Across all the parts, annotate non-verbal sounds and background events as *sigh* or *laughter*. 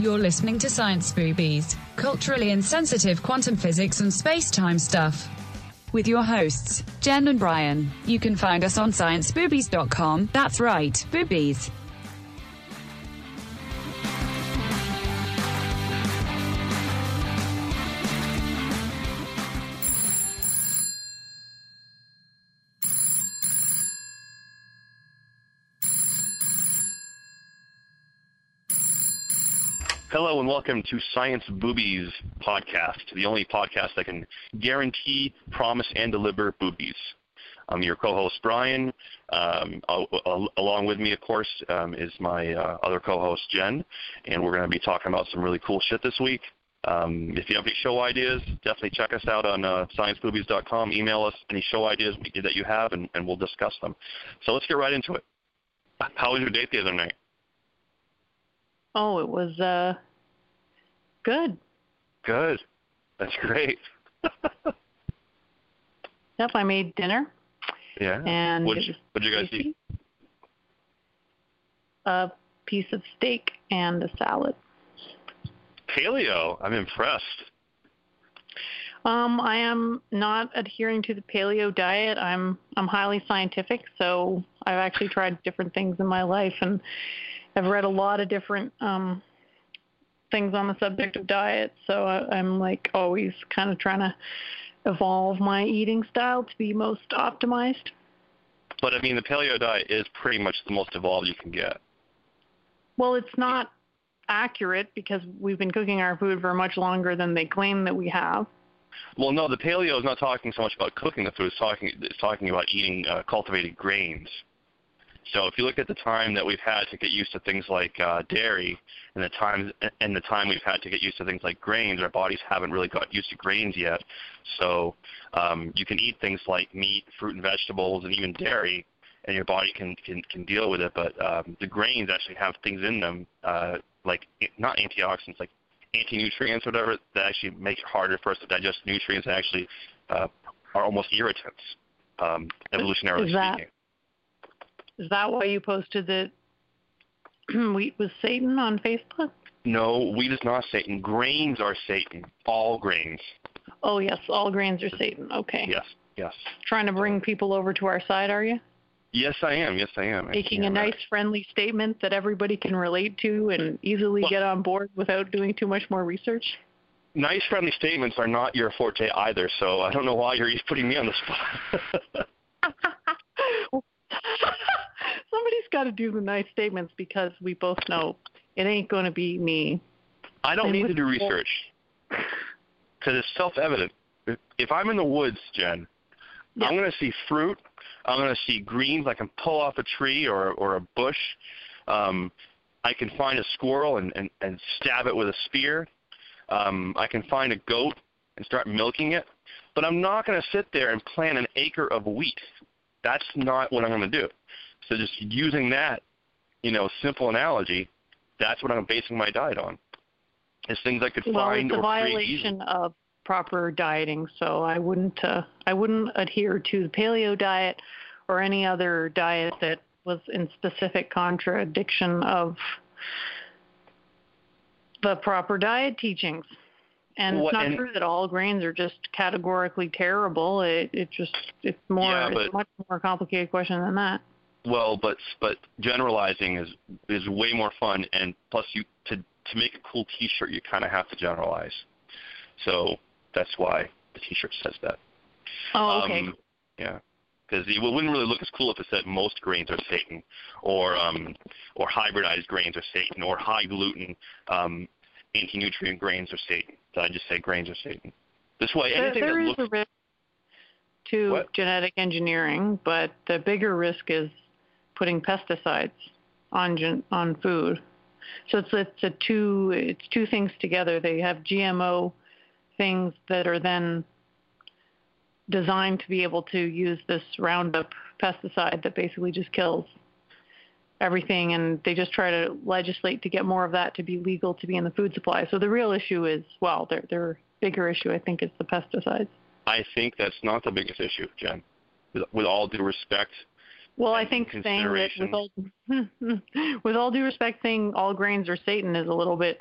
You're listening to Science Boobies, culturally insensitive quantum physics and space-time stuff. With your hosts, Jen and Brian. You can find us on scienceboobies.com. That's right, boobies. Hello and welcome to Science Boobies podcast, the only podcast that can guarantee, promise, and deliver boobies. I'm your co-host Brian. Um, along with me, of course, um, is my uh, other co-host Jen, and we're going to be talking about some really cool shit this week. Um, if you have any show ideas, definitely check us out on uh, scienceboobies.com. Email us any show ideas that you have, and, and we'll discuss them. So let's get right into it. How was your date the other night? Oh, it was uh, good. Good. That's great. yep, I made dinner. Yeah. And what did you guys eat? A piece of steak and a salad. Paleo. I'm impressed. Um, I am not adhering to the paleo diet. I'm I'm highly scientific, so I've actually tried different things in my life and I've read a lot of different um, things on the subject of diet, so I, I'm like always kind of trying to evolve my eating style to be most optimized. But I mean, the paleo diet is pretty much the most evolved you can get. Well, it's not accurate because we've been cooking our food for much longer than they claim that we have. Well, no, the paleo is not talking so much about cooking the food. It's talking it's talking about eating uh, cultivated grains. So if you look at the time that we've had to get used to things like uh, dairy, and the time and the time we've had to get used to things like grains, our bodies haven't really got used to grains yet. So um, you can eat things like meat, fruit and vegetables, and even dairy, and your body can can, can deal with it. But um, the grains actually have things in them uh, like not antioxidants, like anti-nutrients, whatever, that actually make it harder for us to digest nutrients that actually uh, are almost irritants, um, evolutionarily that, speaking. Is that why you posted that *clears throat* wheat was Satan on Facebook? No, wheat is not Satan. Grains are Satan. All grains. Oh yes, all grains are Satan. Okay. Yes, yes. Trying to bring people over to our side, are you? Yes, I am. Yes, I am. Making a nice, friendly statement that everybody can relate to and easily well, get on board without doing too much more research. Nice, friendly statements are not your forte either, so I don't know why you're putting me on the spot. *laughs* *laughs* *laughs* somebody's got to do the nice statements because we both know it ain't going to be me. I don't need to do research because it's self-evident. If I'm in the woods, Jen. I'm going to see fruit. I'm going to see greens I can pull off a tree or or a bush. Um, I can find a squirrel and, and, and stab it with a spear. Um, I can find a goat and start milking it. But I'm not going to sit there and plant an acre of wheat. That's not what I'm going to do. So just using that, you know, simple analogy, that's what I'm basing my diet on. Is things I could well, find it's a violation of proper dieting. So I wouldn't uh, I wouldn't adhere to the paleo diet or any other diet that was in specific contradiction of the proper diet teachings. And what, it's not and, true that all grains are just categorically terrible. It it just it's more yeah, it's a much more complicated question than that. Well, but but generalizing is is way more fun, and plus you to to make a cool T-shirt, you kind of have to generalize. So that's why the T-shirt says that. Oh, okay. Um, yeah, because it wouldn't really look as cool if it said most grains are Satan, or um, or hybridized grains are Satan, or high gluten um, anti-nutrient grains are Satan. So I just say grains are Satan. This way, anything there, there that looks a risk to what? genetic engineering, but the bigger risk is putting pesticides on on food. So it's it's a two it's two things together. They have GMO things that are then designed to be able to use this Roundup pesticide that basically just kills everything and they just try to legislate to get more of that to be legal to be in the food supply. So the real issue is well, their their bigger issue I think is the pesticides. I think that's not the biggest issue, Jen. With, with all due respect, Well, I think saying that with all, *laughs* with all due respect, saying all grains are Satan is a little bit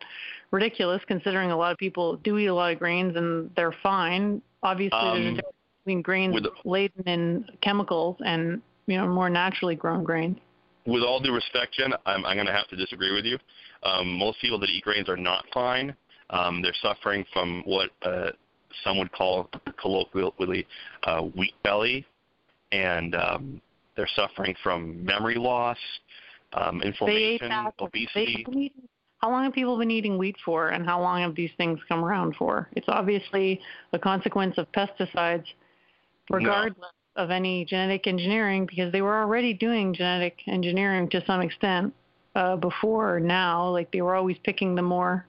ridiculous, considering a lot of people do eat a lot of grains and they're fine. Obviously, um, there's a um, difference between grains with, laden in chemicals and you know more naturally grown grains. With all due respect, Jen, I'm, I'm going to have to disagree with you. Um, most people that eat grains are not fine. Um, they're suffering from what uh, some would call colloquially uh, wheat belly, and um, they're suffering from memory loss, um, inflammation, obesity. How long have people been eating wheat for, and how long have these things come around for? It's obviously a consequence of pesticides, regardless no. of any genetic engineering, because they were already doing genetic engineering to some extent uh, before now. Like they were always picking the more.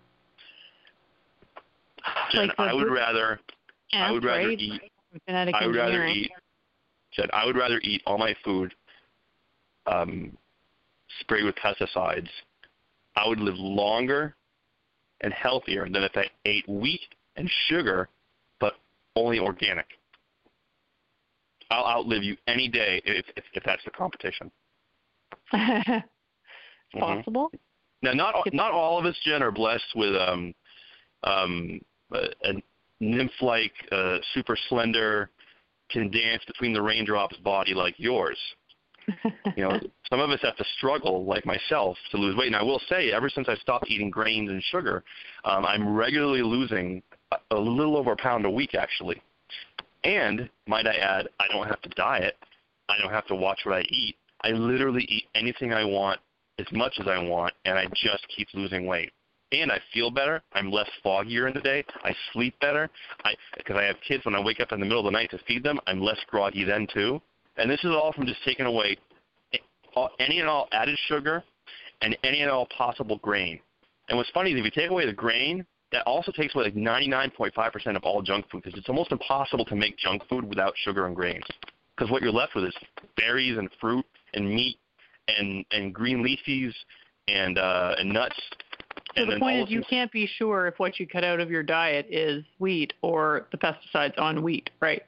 Jen, like I would rather. I would rather right? eat. Genetic I would engineering. rather eat said, I would rather eat all my food um, sprayed with pesticides. I would live longer and healthier than if I ate wheat and sugar, but only organic. I'll outlive you any day if, if, if that's the competition. *laughs* mm-hmm. Possible. Now, not not all of us, Jen, are blessed with um, um, a, a nymph-like, uh, super slender, can dance between the raindrops body like yours. you know, *laughs* some of us have to struggle, like myself, to lose weight. And I will say, ever since I stopped eating grains and sugar, um, I'm regularly losing a, a little over a pound a week, actually. And might I add, I don't have to diet. I don't have to watch what I eat. I literally eat anything I want, as much as I want, and I just keep losing weight and I feel better. I'm less foggier in the day. I sleep better. I because I have kids. When I wake up in the middle of the night to feed them, I'm less groggy then too. And this is all from just taking away any and all added sugar and any and all possible grain. And what's funny is if you take away the grain, that also takes away like 99.5% of all junk food because it's almost impossible to make junk food without sugar and grains. Because what you're left with is berries and fruit and meat and and green leafies and uh, and nuts so the point is, you can't be sure if what you cut out of your diet is wheat or the pesticides on wheat, right?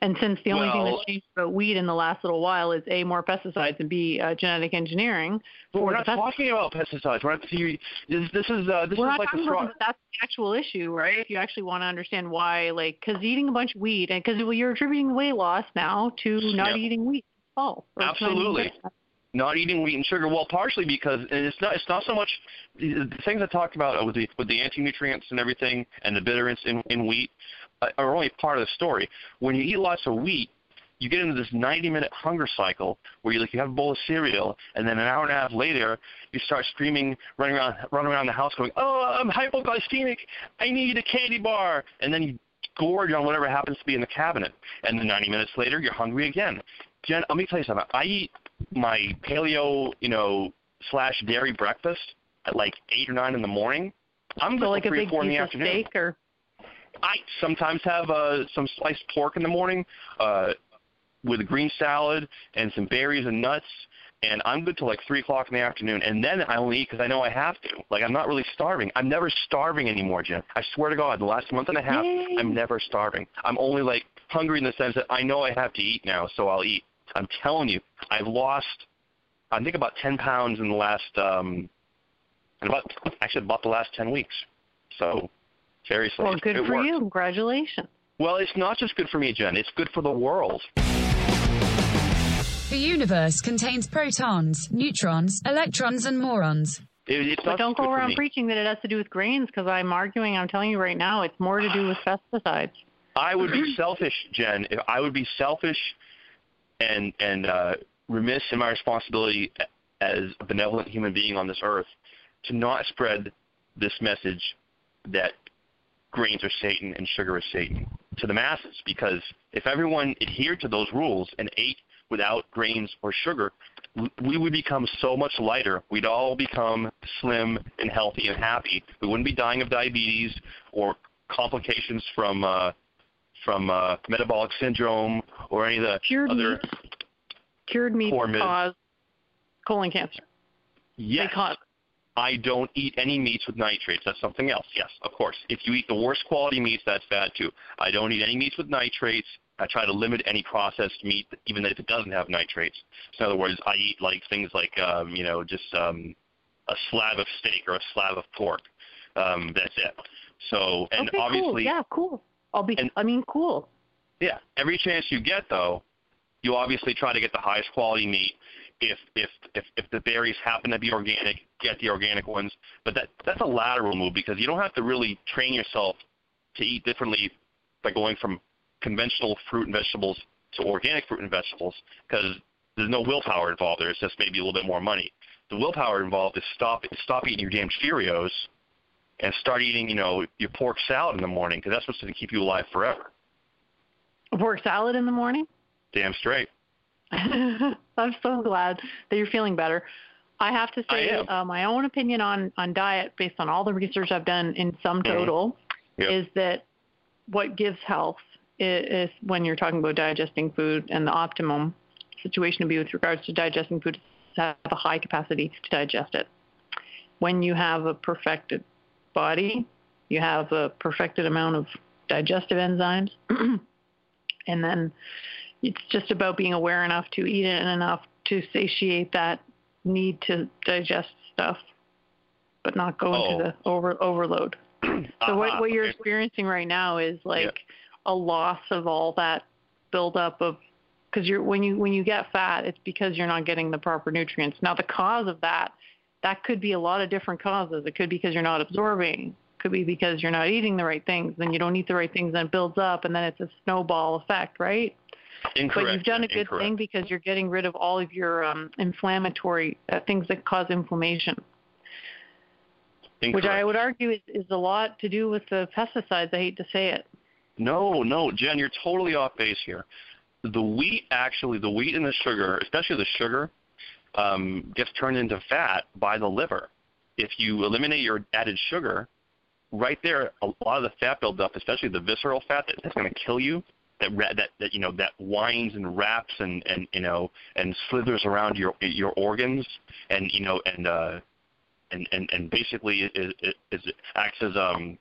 And since the only well, thing that's changed about wheat in the last little while is a more pesticides and b uh, genetic engineering. But we're not talking about pesticides. We're not. See, this, this is uh, this we're is not like talking straw. About, that's the actual issue, right? If you actually want to understand why, like, because eating a bunch of wheat, and because well, you're attributing weight loss now to not yeah. eating wheat. Oh, absolutely not eating wheat and sugar? Well, partially because it's not it's not so much the things I talked about with the with the anti-nutrients and everything and the bitterness in, in wheat uh, are only part of the story. When you eat lots of wheat, you get into this 90-minute hunger cycle where you like you have a bowl of cereal, and then an hour and a half later, you start screaming, running around, running around the house, going, "Oh, I'm hypoglycemic! I need a candy bar!" And then you gorge on whatever happens to be in the cabinet, and then 90 minutes later, you're hungry again. Jen, let me tell you something. I eat my paleo, you know, slash dairy breakfast at like eight or nine in the morning. I'm so like three a or four in the afternoon. Steak or I sometimes have uh, some sliced pork in the morning uh, with a green salad and some berries and nuts, and I'm good till like three o'clock in the afternoon. And then I only eat because I know I have to. Like I'm not really starving. I'm never starving anymore, Jen. I swear to God, the last month and a half, Yay. I'm never starving. I'm only like hungry in the sense that I know I have to eat now, so I'll eat. I'm telling you, I've lost, I think about 10 pounds in the last, um, in about actually about the last 10 weeks. So seriously, well, good it for worked. you. Congratulations. Well, it's not just good for me, Jen. It's good for the world. The universe contains protons, neutrons, electrons, and morons. It, it's but don't go around preaching that it has to do with grains because I'm arguing, I'm telling you right now, it's more to do with *sighs* pesticides. I would be *clears throat* selfish, Jen. If I would be selfish and and uh, remiss in my responsibility as a benevolent human being on this earth to not spread this message that grains are Satan and sugar is Satan to the masses. Because if everyone adhered to those rules and ate without grains or sugar, we would become so much lighter. We'd all become slim and healthy and happy. We wouldn't be dying of diabetes or complications from uh, from uh, metabolic syndrome or any of the cured other meats, cured meats cause colon cancer. Yes. They cause. I don't eat any meats with nitrates. That's something else. Yes, of course. If you eat the worst quality meats, that's bad too. I don't eat any meats with nitrates. I try to limit any processed meat, even if it doesn't have nitrates. So in other words, I eat like things like um, you know just um, a slab of steak or a slab of pork. Um, that's it. So and okay, obviously, cool. yeah, cool. I'll be. And- I mean, cool. yeah, every chance you get though, you obviously try to get the highest quality meat. If if if if the berries happen to be organic, get the organic ones. But that that's a lateral move because you don't have to really train yourself to eat differently by going from conventional fruit and vegetables to organic fruit and vegetables because there's no willpower involved there. It's just maybe a little bit more money. The willpower involved is stop stop eating your damn Cheerios and start eating, you know, your pork salad in the morning because that's what's going to keep you alive forever. A pork salad in the morning. Damn straight. *laughs* I'm so glad that you're feeling better. I have to say, uh, my own opinion on on diet, based on all the research I've done in sum Mhm. total, Yep. is that what gives health is, is when you're talking about digesting food, and the optimum situation to be with regards to digesting food is to have a high capacity to digest it. When you have a perfected body, you have a perfected amount of digestive enzymes, *clears throat* and then it's just about being aware enough to eat it and enough to satiate that need to digest stuff, but not go Oh. into the over overload. *clears throat* So Aha, what ah, what you're experiencing right now is like a loss of all that buildup of because you're when you when you get fat, it's because you're not getting the proper nutrients. Now the cause of that that could be a lot of different causes. It could be because you're not absorbing. It could be because you're not eating the right things. Then you don't eat the right things, then it builds up, and then it's a snowball effect, right? Incorrect. But you've done a good incorrect. thing because you're getting rid of all of your um, inflammatory uh, things that cause inflammation, Incorrect. which I would argue is, is a lot to do with the pesticides. I hate to say it. No, no, Jen, you're totally off base here. The wheat, actually, the wheat and the sugar, especially the sugar, um, gets turned into fat by the liver. If you eliminate your added sugar, right there, a lot of the fat buildup, especially the visceral fat that, that's going to kill you, that, that that you know that winds and wraps and and you know and slithers around your your organs and you know and uh and and and basically is is, is acts as um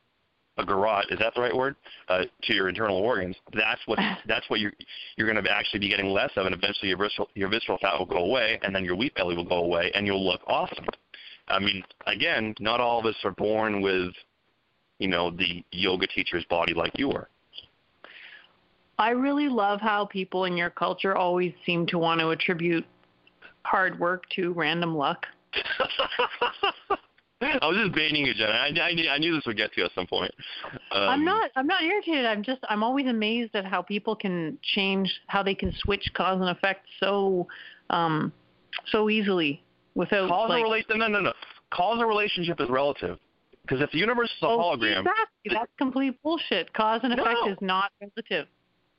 a garrote, is that the right word, uh, to your internal organs, that's what *laughs* that's what you're you're going to actually be getting less of, and eventually your visceral your visceral fat will go away, and then your wheat belly will go away, and you'll look awesome. I mean, again, not all of us are born with, you know, the yoga teacher's body like you were. I really love how people in your culture always seem to want to attribute hard work to random luck. *laughs* I was just baiting you, Jen. I, I, knew- I knew this would get to you at some point. Um, I'm not I'm not irritated. I'm just I'm always amazed at how people can change how they can switch cause and effect so um so easily without Cause like a relation? No, no, no. Cause a relationship is relative. Because if the universe is a Oh, hologram, Exactly. That's complete bullshit. Cause and effect No. is not relative.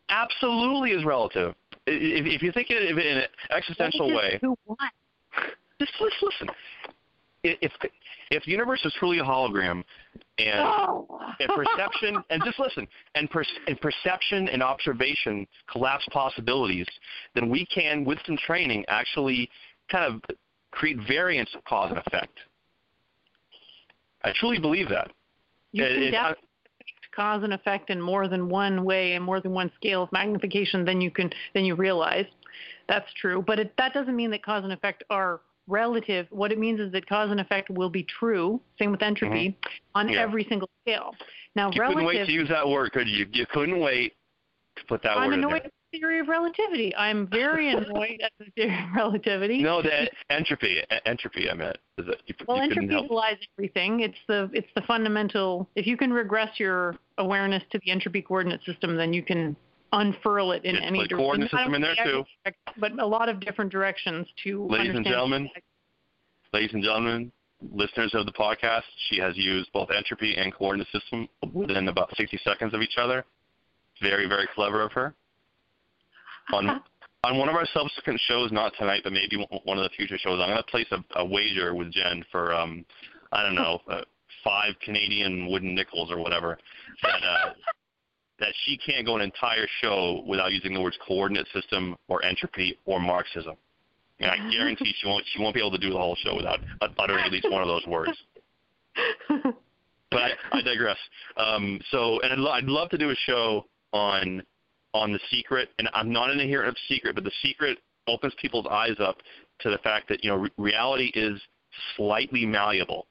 absolutely is relative. If, if you think of it in an existential way, just listen. If if the universe is truly a hologram, and Oh. and perception and just listen and, per, and perception and observation collapse possibilities, then we can, with some training, actually kind of create variants of cause and effect. I truly believe that. you It- can it- definitely cause and effect in more than one way and more than one scale of magnification than you can than you realize. That's true, but it, that doesn't mean that cause and effect are relative. What it means is that cause and effect will be true. Same with entropy on Mm-hmm. Yeah. every single scale. Now, you couldn't wait to use that word, could you? You couldn't wait to put that. I'm word in annoyed there. at the theory of relativity. I'm very *laughs* annoyed at the theory of relativity. No, that entropy. Entropy. I meant. Is that you, Well, you entropy help. everything. It's the it's the fundamental. If you can regress your awareness to the entropy coordinate system, then you can unfurl it in It's any the direction. coordinate I don't system in there, too. direct- But a lot of different directions to Ladies and gentlemen, Ladies and gentlemen, listeners of the podcast, she has used both entropy and coordinate system within about 60 seconds of each other. Very, very clever of her. On *laughs* on one of our subsequent shows, not tonight, but maybe one- one of the future shows, I'm going to place a, a wager with Jen for, um, I don't know, uh, five Canadian wooden nickels or whatever, that uh, *laughs* that she can't go an entire show without using the words coordinate system or entropy or Marxism. And I guarantee she won't she won't be able to do the whole show without uttering at least one of those words. But I, I digress. Um, so, and I'd, lo- I'd love to do a show on on the secret, and I'm not an adherent of secret, but the secret opens people's eyes up to the fact that you know re- reality is slightly malleable,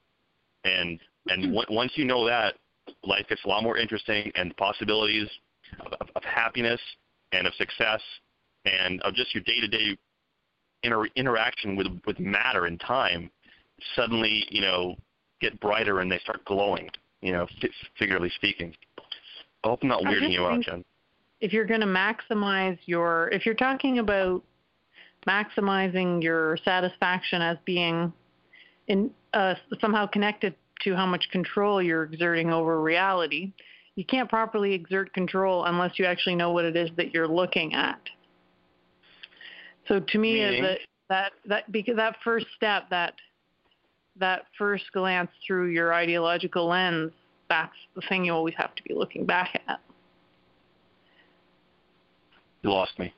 and and w- once you know that, life gets a lot more interesting, and the possibilities of, of, of happiness and of success and of just your day-to-day inter- interaction with with matter and time suddenly you know get brighter and they start glowing. You know, f- figuratively speaking. I hope I'm not weirding you out, Jen. if you're going to maximize your if you're talking about maximizing your satisfaction as being in uh, somehow connected to how much control you're exerting over reality you can't properly exert control unless you actually know what it is that you're looking at so to me that that that because that first step that that first glance through your ideological lens that's the thing you always have to be looking back at You lost me.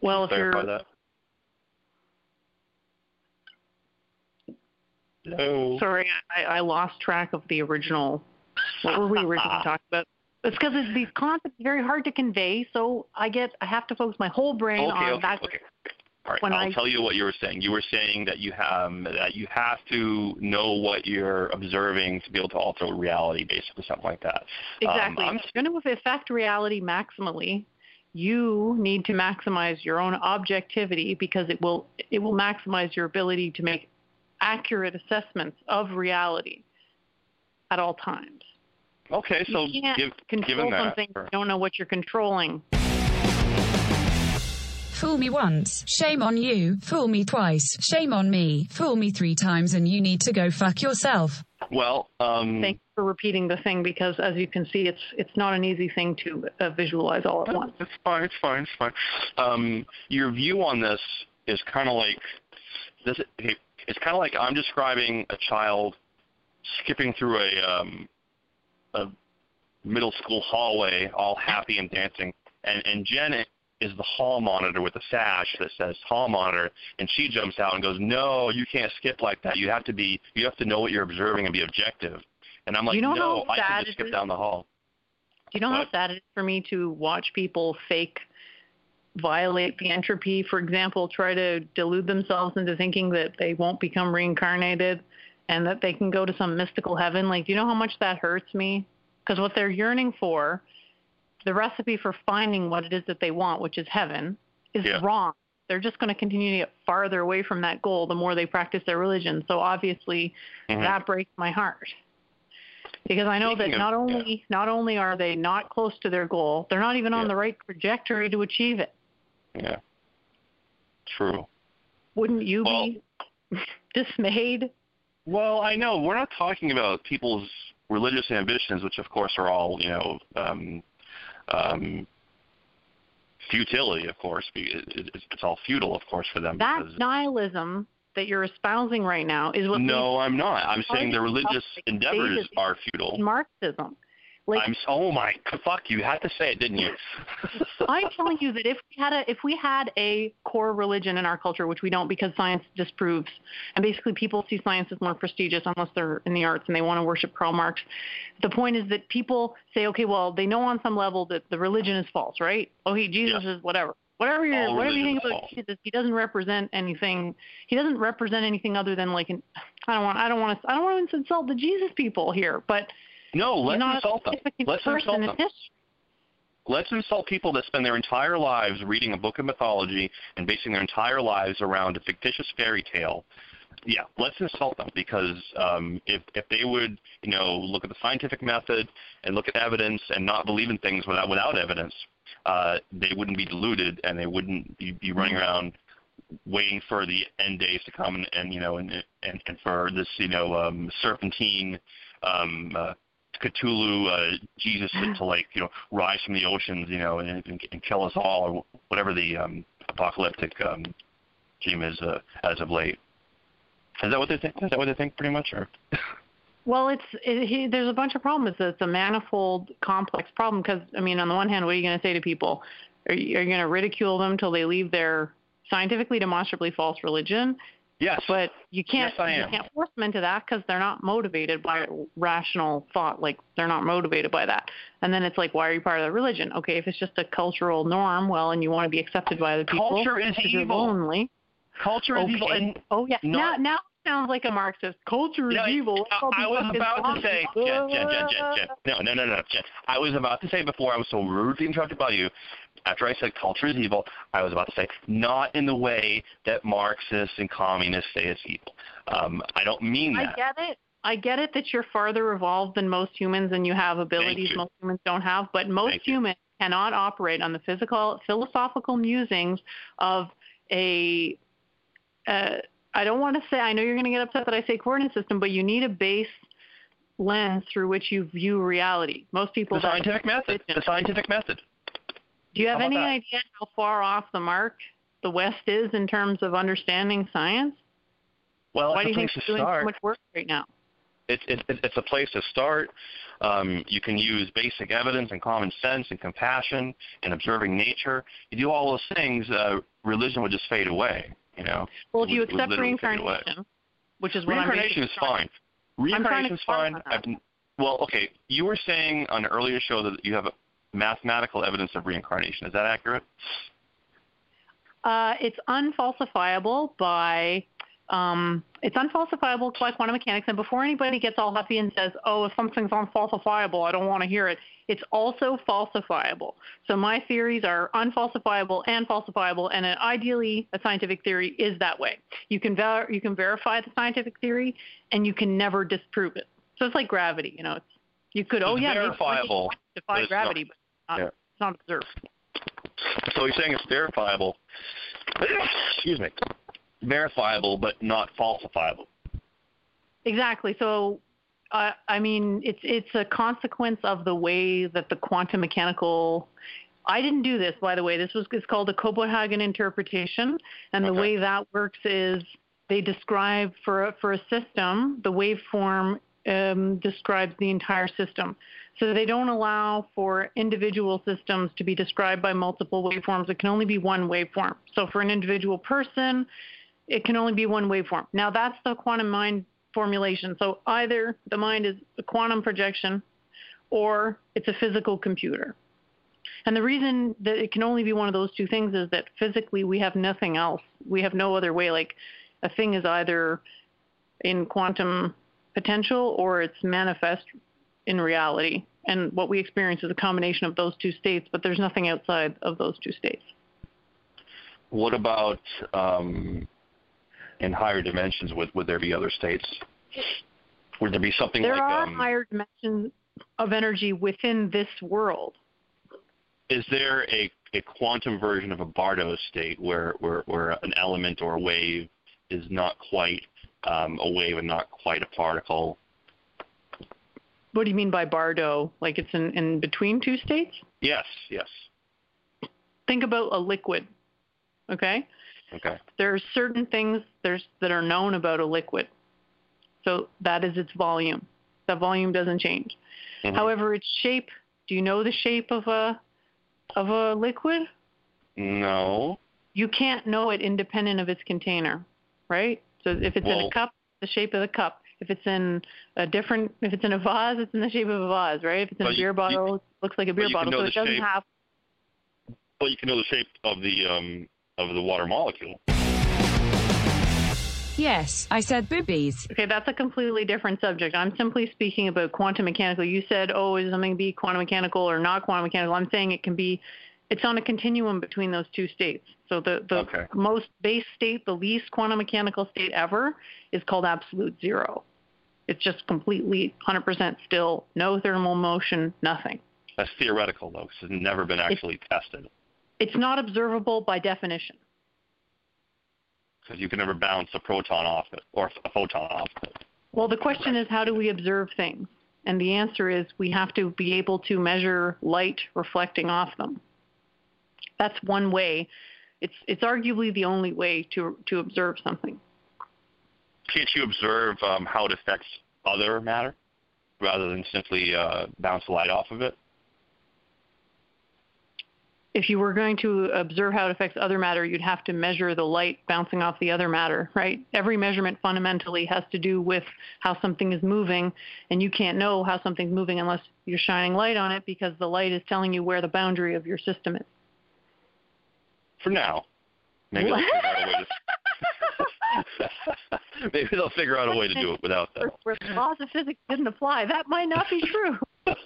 well if you're that. Hello. Sorry, I, I lost track of the original. What were we originally *laughs* talking about? It's because it's, these concepts are very hard to convey, so I get I have to focus my whole brain Okay, on okay, that. okay. All right, when I'll I- tell you what you were saying. You were saying that you have that you have to know what you're observing to be able to alter reality, basically something like that. Exactly. Um, I'm- if you're going to affect reality maximally, you need to maximize your own objectivity because it will it will maximize your ability to make accurate assessments of reality at all times. okay, so you can't give, control given that, something or- you don't know what you're controlling. Fool me once, shame on you. Fool me twice, shame on me. Fool me three times and you need to go fuck yourself. well, um, Thank you for repeating the thing because, as you can see, it's it's not an easy thing to uh, visualize all at once. It's fine. It's fine. It's fine. Um, your view on this is kind of like this. okay, It's kind of like I'm describing a child skipping through a um, a middle school hallway, all happy and dancing, and and Jen is the hall monitor with a sash that says hall monitor, and she jumps out and goes, "No, you can't skip like that. You have to be. You have to know what you're observing and be objective." And I'm like, You know "No, I can just skip is? down the hall." Do you know how sad it is for me to watch people fake violate the entropy? For example, try to delude themselves into thinking that they won't become reincarnated and that they can go to some mystical heaven. Like, do you know how much that hurts me? Because what they're yearning for, the recipe for finding what it is that they want, which is heaven, is Yeah. wrong. They're just going to continue to get farther away from that goal the more they practice their religion. So obviously, Mhm. that breaks my heart because I know Speaking that of- not only not only are they not close to their goal, they're not even on the right trajectory to achieve it. Yeah. True. Wouldn't you Well- be *laughs* dismayed? Well, I know we're not talking about people's religious ambitions, which of course are all you know um, um, futility. Of course, Be- it- it- it's, it's all futile, of course, for them. That nihilism that you're espousing right now is what no, I'm not. I'm saying the religious endeavors are futile. Marxism. Like I'm. Oh my fuck! You had to say it, didn't you? *laughs* I'm telling you that if we had a if we had a core religion in our culture, which we don't because science disproves, and basically people see science as more prestigious unless they're in the arts and they want to worship Karl Marx. The point is that people say, okay, well, they know on some level that the religion is false, right? Oh, okay, Jesus is whatever. Whatever you whatever you think about false. Jesus, he doesn't represent anything. He doesn't represent anything other than like an. I don't want. I don't want to. I don't want to insult the Jesus people here, but no, let's insult them. Let's insult them. Let's insult people that spend their entire lives reading a book of mythology and basing their entire lives around a fictitious fairy tale. Yeah, let's insult them because um, if if they would, you know, look at the scientific method and look at evidence and not believe in things without without evidence, uh, they wouldn't be deluded and they wouldn't be, be running around waiting for the end days to come and, and you know and, and and for this you know um, serpentine um, uh, Cthulhu, uh, Jesus to, like you know rise from the oceans, you know, and, and, and kill us all, or whatever the um, apocalyptic um, theme is uh, as of late. Is that what they think? Is that what they think, pretty much, or? *laughs* Well, it's it, he, there's a bunch of problems. It's, it's a manifold, complex problem. Because I mean, on the one hand, what are you going to say to people? Are you, are you going to ridicule them till they leave their scientifically demonstrably false religion? Yes. But you can't Yes, I you am. can't force them into that because they're not motivated by rational thought. Like they're not motivated by that. And then it's like, why are you part of the religion? Okay, if it's just a cultural norm, well, and you want to be accepted by other people, Culture is evil. lonely. Culture is Okay. evil. And Oh yeah. not- now now sounds like a Marxist. Culture is No, evil. Be I was about to say, Jen, Jen, Jen, Jen, Jen. No, no, no, no, Jen. I was about to say before I was so rudely interrupted by you. After I said culture is evil, I was about to say not in the way that Marxists and communists say it's evil. Um, I don't mean that. I get it. I get it that you're farther evolved than most humans and you have abilities you. most humans don't have, but most Thank you. humans cannot operate on the physical philosophical musings of a uh, I don't want to say I know you're going to get upset that I say coordinate system, but you need a base lens through which you view reality. Most people the scientific method. The scientific method. Do you have any that? idea how far off the mark the West is in terms of understanding science? Well, Why it's do a you think place it's to doing start. so much work right now? it's it, it- it's a place to start. Um, you can use basic evidence and common sense and compassion and observing nature. You do all those things, uh, religion would just fade away. You know, Well, if you would- accept reincarnation, which is what I'm reincarnation is fine. Reincarnation is fine. Well, okay. You were saying on an earlier show that you have mathematical evidence of reincarnation. Is that accurate? Uh, it's unfalsifiable by um, it's unfalsifiable by quantum mechanics. And before anybody gets all huffy and says, "Oh, if something's unfalsifiable, I don't want to hear it," it's also falsifiable. So my theories are unfalsifiable and falsifiable, and ideally, a scientific theory is that way. You can ver- you can verify the scientific theory, and you can never disprove it. So it's like gravity. You know, it's you could oh It's yeah, maybe verifiable, defy gravity, but not, Yeah. it's not observed. So you're saying it's verifiable. Excuse me. Verifiable, but not falsifiable. Exactly. So, uh, I mean, it's it's a consequence of the way that the quantum mechanical. I didn't do this, by the way. This was it's called a Copenhagen interpretation, and the Okay. way that works is they describe for a, for a system the waveform um, describes the entire system. So they don't allow for individual systems to be described by multiple waveforms. It can only be one waveform. So for an individual person, it can only be one waveform. Now that's the quantum mind formulation. So either the mind is a quantum projection or it's a physical computer. And the reason that it can only be one of those two things is that physically we have nothing else. We have no other way. Like a thing is either in quantum potential or it's manifest in reality. And what we experience is a combination of those two states, but there's nothing outside of those two states. What about um, in higher dimensions? Would would there be other states? Would there be something There like There are um, higher dimensions of energy within this world. is there a, a quantum version of a Bardo state where, where, where an element or a wave is not quite um, a wave and not quite a particle? What do you mean by Bardo? Like it's in, in between two states? Yes, yes. Think about a liquid. Okay? Okay. There are certain things there's that are known about a liquid. So that is its volume. That volume doesn't change. Mhm. However, its shape, do you know the shape of a of a liquid? No. You can't know it independent of its container, right? So if it's in a cup, the shape of the cup. If it's in a different, if it's in a vase, it's in the shape of a vase, right? If it's in But a you- beer bottle, it looks like a beer bottle. know So the it doesn't shape. have Well, you can know the shape of the um, of the water molecule. Yes, I said boobies. Okay, that's a completely different subject. I'm simply speaking about quantum mechanical. You said, oh, is something be quantum mechanical or not quantum mechanical? I'm saying it can be, it's on a continuum between those two states. So the, the Okay. most base state, the least quantum mechanical state ever, is called absolute zero. It's just completely 100% still, no thermal motion, nothing. That's theoretical, though, 'cause it's never been actually tested. It's not observable by definition. Because you can never bounce a proton off it or a photon off it. Well, the question is, how do we observe things? And the answer is, we have to be able to measure light reflecting off them. That's one way. It's it's arguably the only way to to observe something. Can't you observe um, how it affects other matter rather than simply uh, bounce the light off of it? if you were going to observe how it affects other matter, you'd have to measure the light bouncing off the other matter, right? Every measurement fundamentally has to do with how something is moving, and you can't know how something's moving unless you're shining light on it because the light is telling you where the boundary of your system is. For now. Maybe out a way to *laughs* Maybe they'll figure out a way to do it without that. Where the laws of physics didn't apply. That might not be true. *laughs*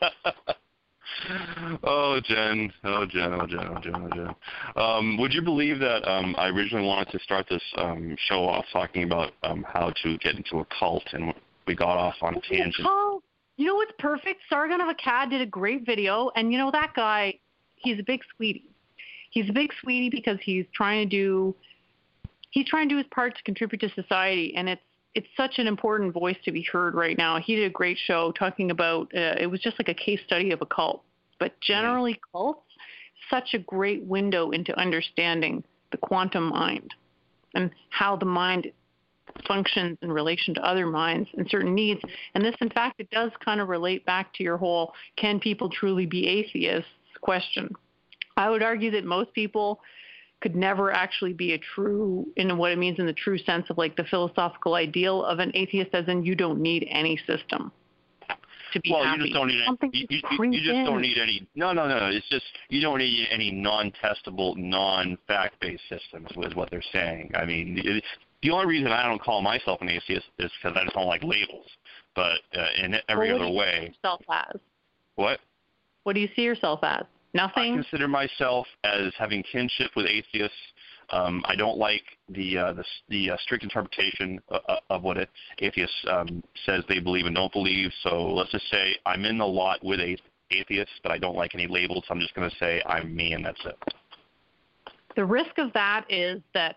*laughs* oh, Jen. Oh, Jen. Oh, Jen. Oh, Jen. Oh, Jen. Um, would you believe that um, I originally wanted to start this um, show off talking about um, how to get into a cult, and we got off on a tangent. Oh, you know what's perfect? Sargon of Akkad did a great video, and you know that guy, he's a big sweetie. He's a big sweetie because he's trying to do, he's trying to do his part to contribute to society, and it's it's such an important voice to be heard right now. He did a great show talking about uh, it was just like a case study of a cult, but generally cults such a great window into understanding the quantum mind and how the mind functions in relation to other minds and certain needs. And this, in fact, it does kind of relate back to your whole "can people truly be atheists?" question. I would argue that most people could never actually be a true in what it means in the true sense of like the philosophical ideal of an atheist as in you don't need any system to be well, happy. you just don't need Something any, you, you, you just creep don't need any. No, no, no. It's just you don't need any non-testable, non-fact-based systems. Is what they're saying. I mean, it, the only reason I don't call myself an atheist is because I just don't like labels. But uh, in every Well, what other do you way, see yourself as? what? What do you see yourself as? I consider myself as having kinship with atheists. Um, I don't like the uh, the, the uh, strict interpretation of, of what an atheist um, says they believe and don't believe. So let's just say I'm in the lot with a- atheists, but I don't like any labels. I'm just going to say I'm me, and that's it. The risk of that is that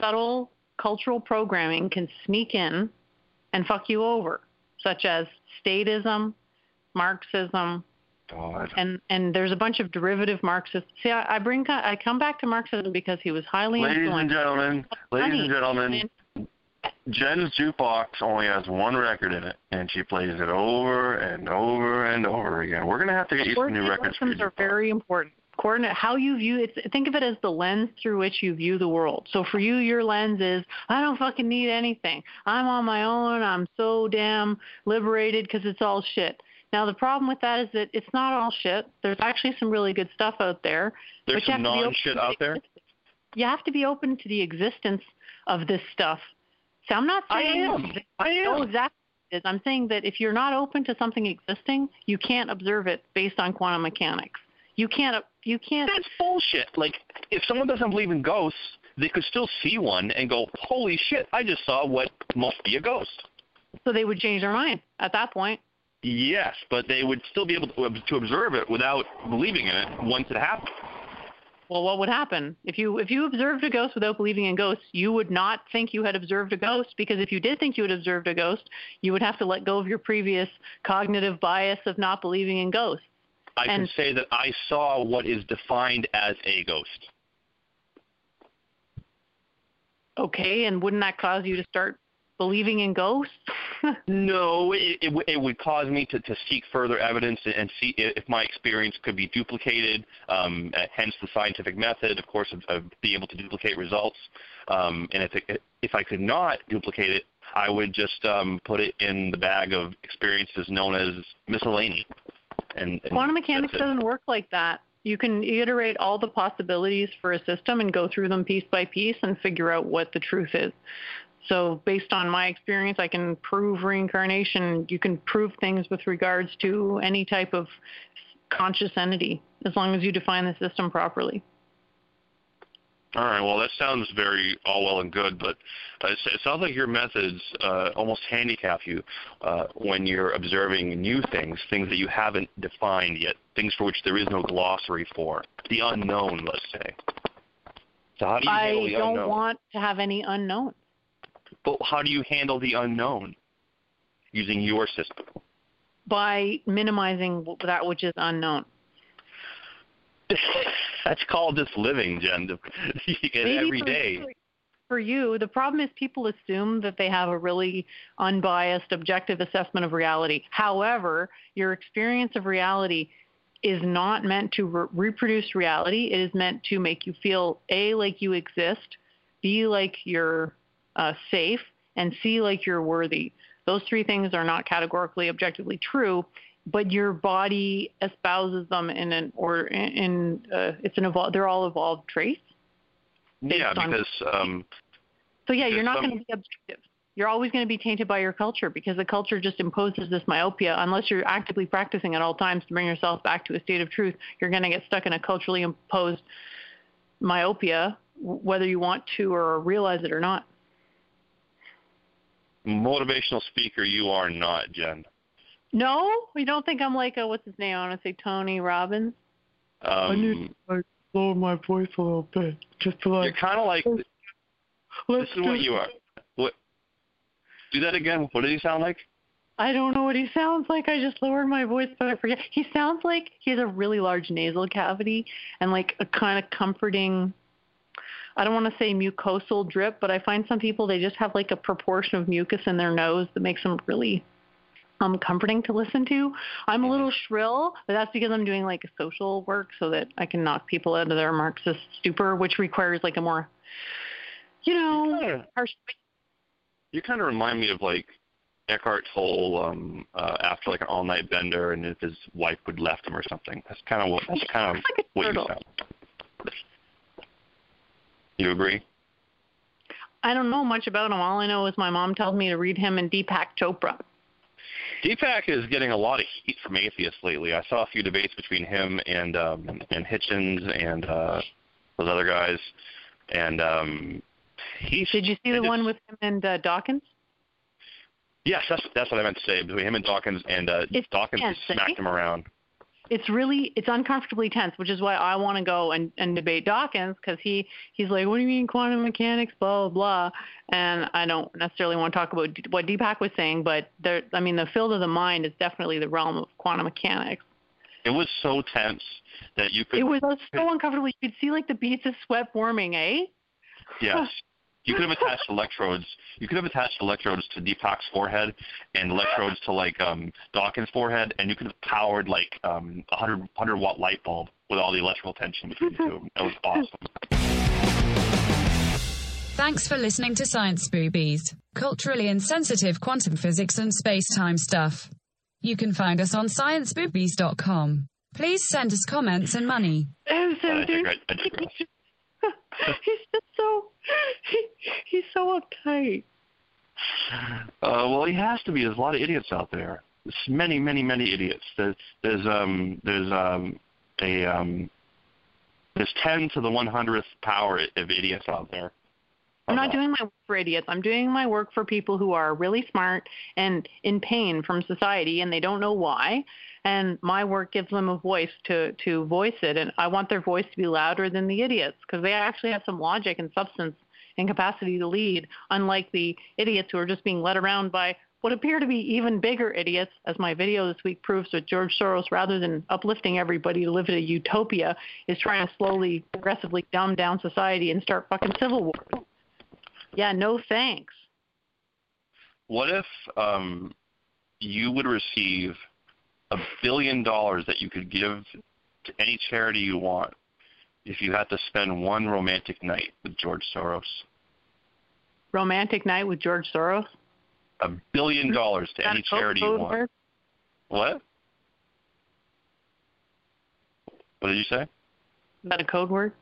subtle cultural programming can sneak in and fuck you over, such as statism, Marxism, God. and and there's a bunch of derivative Marxists. See, I, I bring I come back to Marxism because he was highly Ladies and influential. gentlemen, ladies and gentlemen, Jen's jukebox only has one record in it, and she plays it over and over and over again. We're going to have to get you some new records systems are very important. Coordinate how you view it. Think of it as the lens through which you view the world. So for you, your lens is I don't fucking need anything. I'm on my own. I'm so damn liberated because it's all shit. Now the problem with that is that it's not all shit. There's actually some really good stuff out there. There's some have to be open non-shit out there? You have to be open to the existence of this stuff. So I'm not saying I am. I know am. exactly what it is. I'm saying that if you're not open to something existing, you can't observe it based on quantum mechanics. You can't. You can't. That's bullshit. Like, if someone doesn't believe in ghosts, they could still see one and go, "Holy shit! I just saw what must be a ghost." So they would change their mind at that point. Yes, but they would still be able to, to observe it without believing in it once it happened. Well, what would happen if you if you observed a ghost without believing in ghosts? You would not think you had observed a ghost because if you did think you had observed a ghost, you would have to let go of your previous cognitive bias of not believing in ghosts. I And- can say that I saw what is defined as a ghost. Okay, and wouldn't that cause you to start believing in ghosts? *laughs* No, it, it, w- it would cause me to, to seek further evidence and- and see if my experience could be duplicated, um, uh, hence the scientific method, of course, of, of being able to duplicate results. Um, and if, it, if I could not duplicate it, I would just um, put it in the bag of experiences known as miscellany. And, and Quantum mechanics doesn't work like that. You can iterate all the possibilities for a system and go through them piece by piece and figure out what the truth is. So, based on my experience, I can prove reincarnation. You can prove things with regards to any type of conscious entity as long as you define the system properly. All right. Well, that sounds very all well and good, but uh, it, it sounds like your methods uh, almost handicap you uh, when you're observing new things, things that you haven't defined yet, things for which there is no glossary for, the unknown, let's say. So how do you handle I the don't want to have any unknowns. But how do you handle the unknown using your system? by minimizing that which is unknown. *laughs* That's called just living, Jen. *laughs* every day. For. For you, the problem is people assume that they have a really unbiased, objective assessment of reality. However, your experience of reality is not meant to re- reproduce reality. It is meant to make you feel A, like you exist, B, like you're uh, safe, and see like you're worthy. Those three things are not categorically objectively true, but your body espouses them in an or in, uh, it's an evolved. They're all evolved traits. Yeah, because um, So yeah, you're not some- going to be objective. You're always going to be tainted by your culture because the culture just imposes this myopia. Unless you're actively practicing at all times to bring yourself back to a state of truth, you're going to get stuck in a culturally imposed myopia, whether you want to or realize it or not. Motivational speaker, you are not, Jen. No, you don't think I'm like a what's his name? I want to say Tony Robbins. Um, I need to like lower my voice a little bit, just to you're kind of like this is what you are. What? Do that again. What did he sound like? I don't know what he sounds like. I just lowered my voice, but I forget. He sounds like he has a really large nasal cavity and like a kind of comforting. I don't want to say mucosal drip, but I find some people they just have like a proportion of mucus in their nose that makes them really um comforting to listen to. I'm a little shrill, but that's because I'm doing like social work so that I can knock people out of their Marxist stupor, which requires like a more, you know, Kinda- harsh. You kind of remind me of like Eckhart Tolle um, uh, after like an all-night bender, and if his wife would left him or something. That's kind of what. That's kind of *laughs* Like what you sound. You agree? I don't know much about him. All I know is my mom tells me to read him and Deepak Chopra. Deepak is getting a lot of heat from atheists lately. I saw a few debates between him and um, and Hitchens and uh, those other guys, and um, he's. Did you see the just- one with him and uh, Dawkins? Yes, that's that's what I meant to say. Between him and Dawkins, and uh, It's Dawkins tense, just smacked him around. It's really it's uncomfortably tense, which is why I want to go and, and debate Dawkins because he he's like, what do you mean quantum mechanics, blah blah blah, and I don't necessarily want to talk about what Deepak was saying, but there, I mean, the field of the mind is definitely the realm of quantum mechanics. It was so tense that you could. It was so uncomfortable. You could see like the beads of sweat forming, eh? Yes. You could have attached electrodes. You could have attached electrodes to Deepak's forehead and electrodes to like um Dawkins' forehead, and you could have powered like um a hundred hundred watt light bulb with all the electrical tension between the two. That was awesome. Thanks for listening to Science Boobies, culturally insensitive quantum physics and space-time stuff. You can find us on scienceboobies.com. Please send us comments and money. Oh, so I there's- digress. I digress. *laughs* he's just so he, he's so uptight. Uh, well, he has to be. There's a lot of idiots out there. There's many, many, many idiots. There's there's um there's um a um there's ten to the one hundredth power of idiots out there. I'm not Uh, doing my work for idiots. I'm doing my work for people who are really smart and in pain from society and they don't know why. And my work gives them a voice to to voice it. And I want their voice to be louder than the idiots because they actually have some logic and substance and capacity to lead, unlike the idiots who are just being led around by what appear to be even bigger idiots, as my video this week proves with George Soros, rather than uplifting everybody to live in a utopia, is trying to slowly, progressively dumb down society and start fucking civil wars. Yeah, no thanks. What if um, you would receive a billion dollars that you could give to any charity you want if you had to spend one romantic night with George Soros? Romantic night with George Soros. A billion dollars to any charity you want. word? What? What did you say? Is that a code word?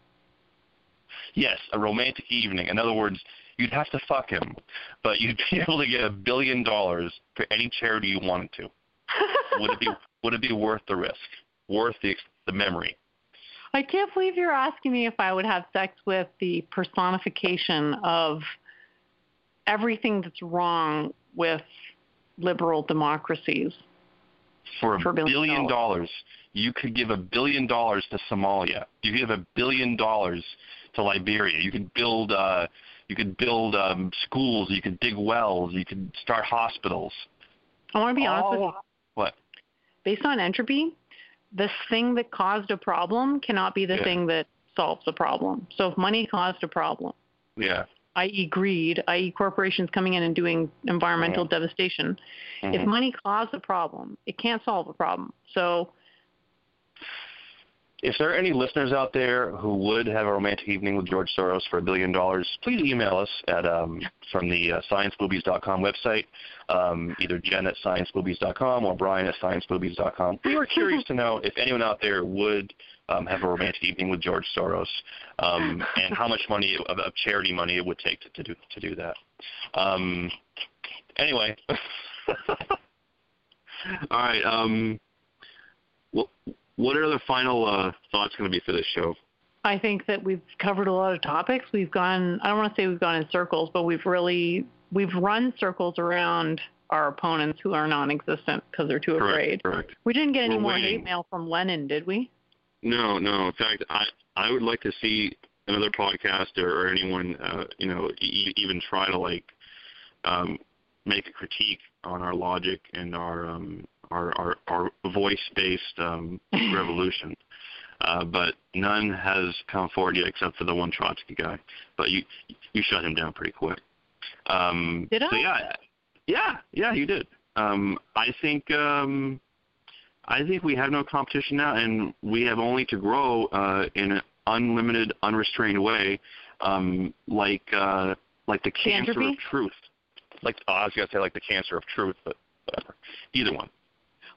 Yes, a romantic evening. In other words, you'd have to fuck him, but you'd *laughs* be able to get a billion dollars for any charity you wanted to. Would it be would it be worth the risk? Worth the the memory? I can't believe you're asking me if I would have sex with the personification of everything that's wrong with liberal democracies. For a For billion billion dollars, you could give a billion dollars to Somalia. You could give a billion dollars to Liberia. You could build uh you could build um schools, you could dig wells, you could start hospitals. I want to be honest with you. What? Based on entropy, the thing that caused a problem cannot be the Yeah. thing that solves the problem. So if money caused a problem, Yeah. i.e. greed, i.e. corporations coming in and doing environmental Mhm. devastation, if Mhm. money caused a problem, it can't solve a problem. So if there are any listeners out there who would have a romantic evening with George Soros for a billion dollars, please email us at um, from the uh, scienceboobies.com website, um, either Jen at scienceboobies.com or Brian at scienceboobies.com. We were curious to know if anyone out there would um, have a romantic evening with George Soros um, and how much money of, of charity money it would take to, to do to do that. Um, anyway. *laughs* All right. Um, well, what are the final uh, thoughts going to be for this show? I think that we've covered a lot of topics. We've gone, I don't want to say we've gone in circles, but we've really, we've run circles around our opponents who are non-existent because they're too correct, afraid. Correct. We didn't get any We're more waiting. hate mail from Lennon, did we? No, no. In fact, I I would like to see another podcast or, or anyone, uh, you know, e- even try to like um, make a critique on our logic and our um, our, our our voice-based um, *laughs* revolution. Uh, but none has come forward yet, except for the one Trotsky guy. But you you shut him down pretty quick. Um, Did so I? yeah, yeah, yeah, you did. Um, I think um, I think we have no competition now, and we have only to grow uh, in an unlimited, unrestrained way, um, like uh, like the cancer of truth. Like oh, I was gonna say like the cancer of truth, but whatever. Either one.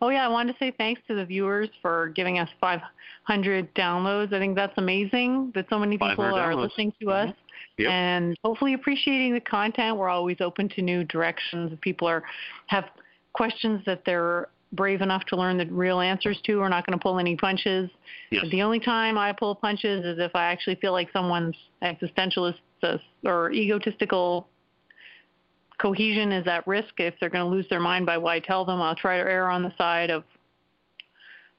Oh yeah, I wanted to say thanks to the viewers for giving us 500 downloads. I think that's amazing that so many people are downloads. listening to mm-hmm. us Yep. and hopefully appreciating the content. We're always open to new directions. If people are have questions that they're brave enough to learn the real answers to, we're not going to pull any punches. Yes. The only time I pull punches is if I actually feel like someone's existentialist or egotistical cohesion is at risk. If they're going to lose their mind by what I tell them, I'll try to err on the side of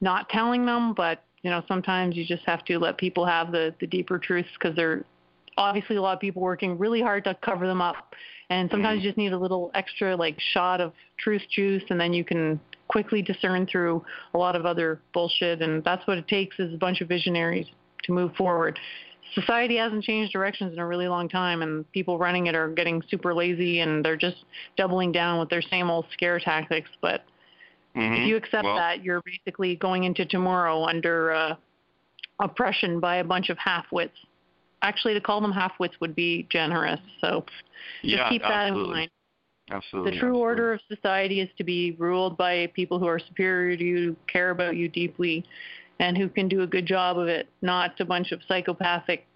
not telling them. But you know, sometimes you just have to let people have the the deeper truths because they're obviously a lot of people working really hard to cover them up. And sometimes you just need a little extra like shot of truth juice, and then you can quickly discern through a lot of other bullshit. And that's what it takes is a bunch of visionaries to move forward. Society hasn't changed directions in a really long time, and people running it are getting super lazy, and they're just doubling down with their same old scare tactics. But Mhm. if you accept Well, that, you're basically going into tomorrow under uh, oppression by a bunch of half-wits. Actually, to call them half-wits would be generous. So just yeah, keep that absolutely. in mind. Absolutely. The true absolutely. order of society is to be ruled by people who are superior to you, care about you deeply, and who can do a good job of it, not a bunch of psychopathic,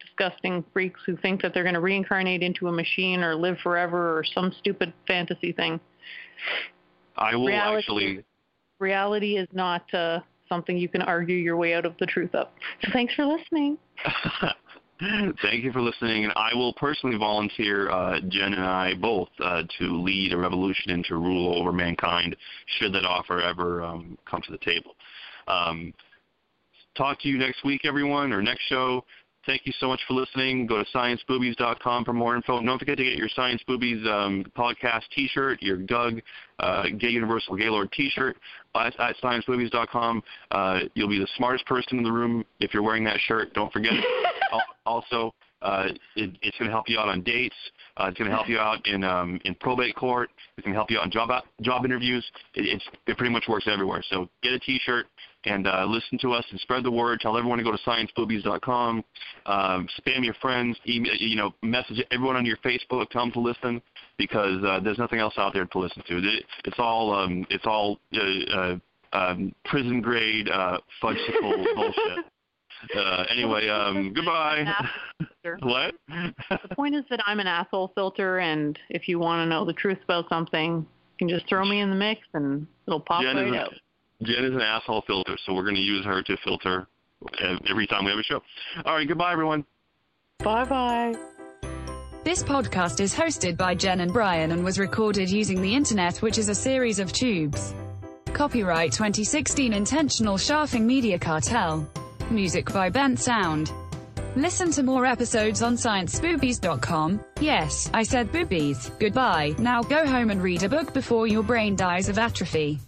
disgusting freaks who think that they're going to reincarnate into a machine or live forever or some stupid fantasy thing. I will reality- actually. Reality is not uh, something you can argue your way out of the truth of. So thanks for listening. *laughs* Thank you for listening, and I will personally volunteer uh, Jen and I both uh, to lead a revolution and to rule over mankind, should that offer ever um, come to the table. Um, talk to you next week, everyone, or next show. Thank you so much for listening. Go to scienceboobies.com for more info. And don't forget to get your Science Boobies um, podcast T-shirt, your Doug uh, Gay Universal Gaylord T-shirt at, at scienceboobies.com. Uh, you'll be the smartest person in the room if you're wearing that shirt. Don't forget *laughs* also, uh, it, it's going to help you out on dates. Uh, it's going to help you out in um, in probate court. It's going to help you out in job job interviews. It, it's it pretty much works everywhere. So get a T-shirt and uh, listen to us and spread the word. Tell everyone to go to scienceboobies.com. Um, spam your friends. Email, you know, message everyone on your Facebook. Tell them to listen because uh, there's nothing else out there to listen to. It, it's all um, it's all uh, uh, um, prison grade uh, fudgesicle *laughs* bullshit. Uh, anyway, um, goodbye. *laughs* what? the point is that I'm an asshole filter, and if you want to know the truth about something, you can just throw me in the mix, and it'll pop Jen right out. Jen is an asshole filter, so we're going to use her to filter every time we have a show. All right, goodbye, everyone. Bye bye. This podcast is hosted by Jen and Brian and was recorded using the internet, which is a series of tubes. Copyright 2016 Intentional Shaffing Media Cartel. Music by Bensound. Listen to more episodes on scienceboobies.com. Yes, I said boobies. Goodbye. Now go home and read a book before your brain dies of atrophy.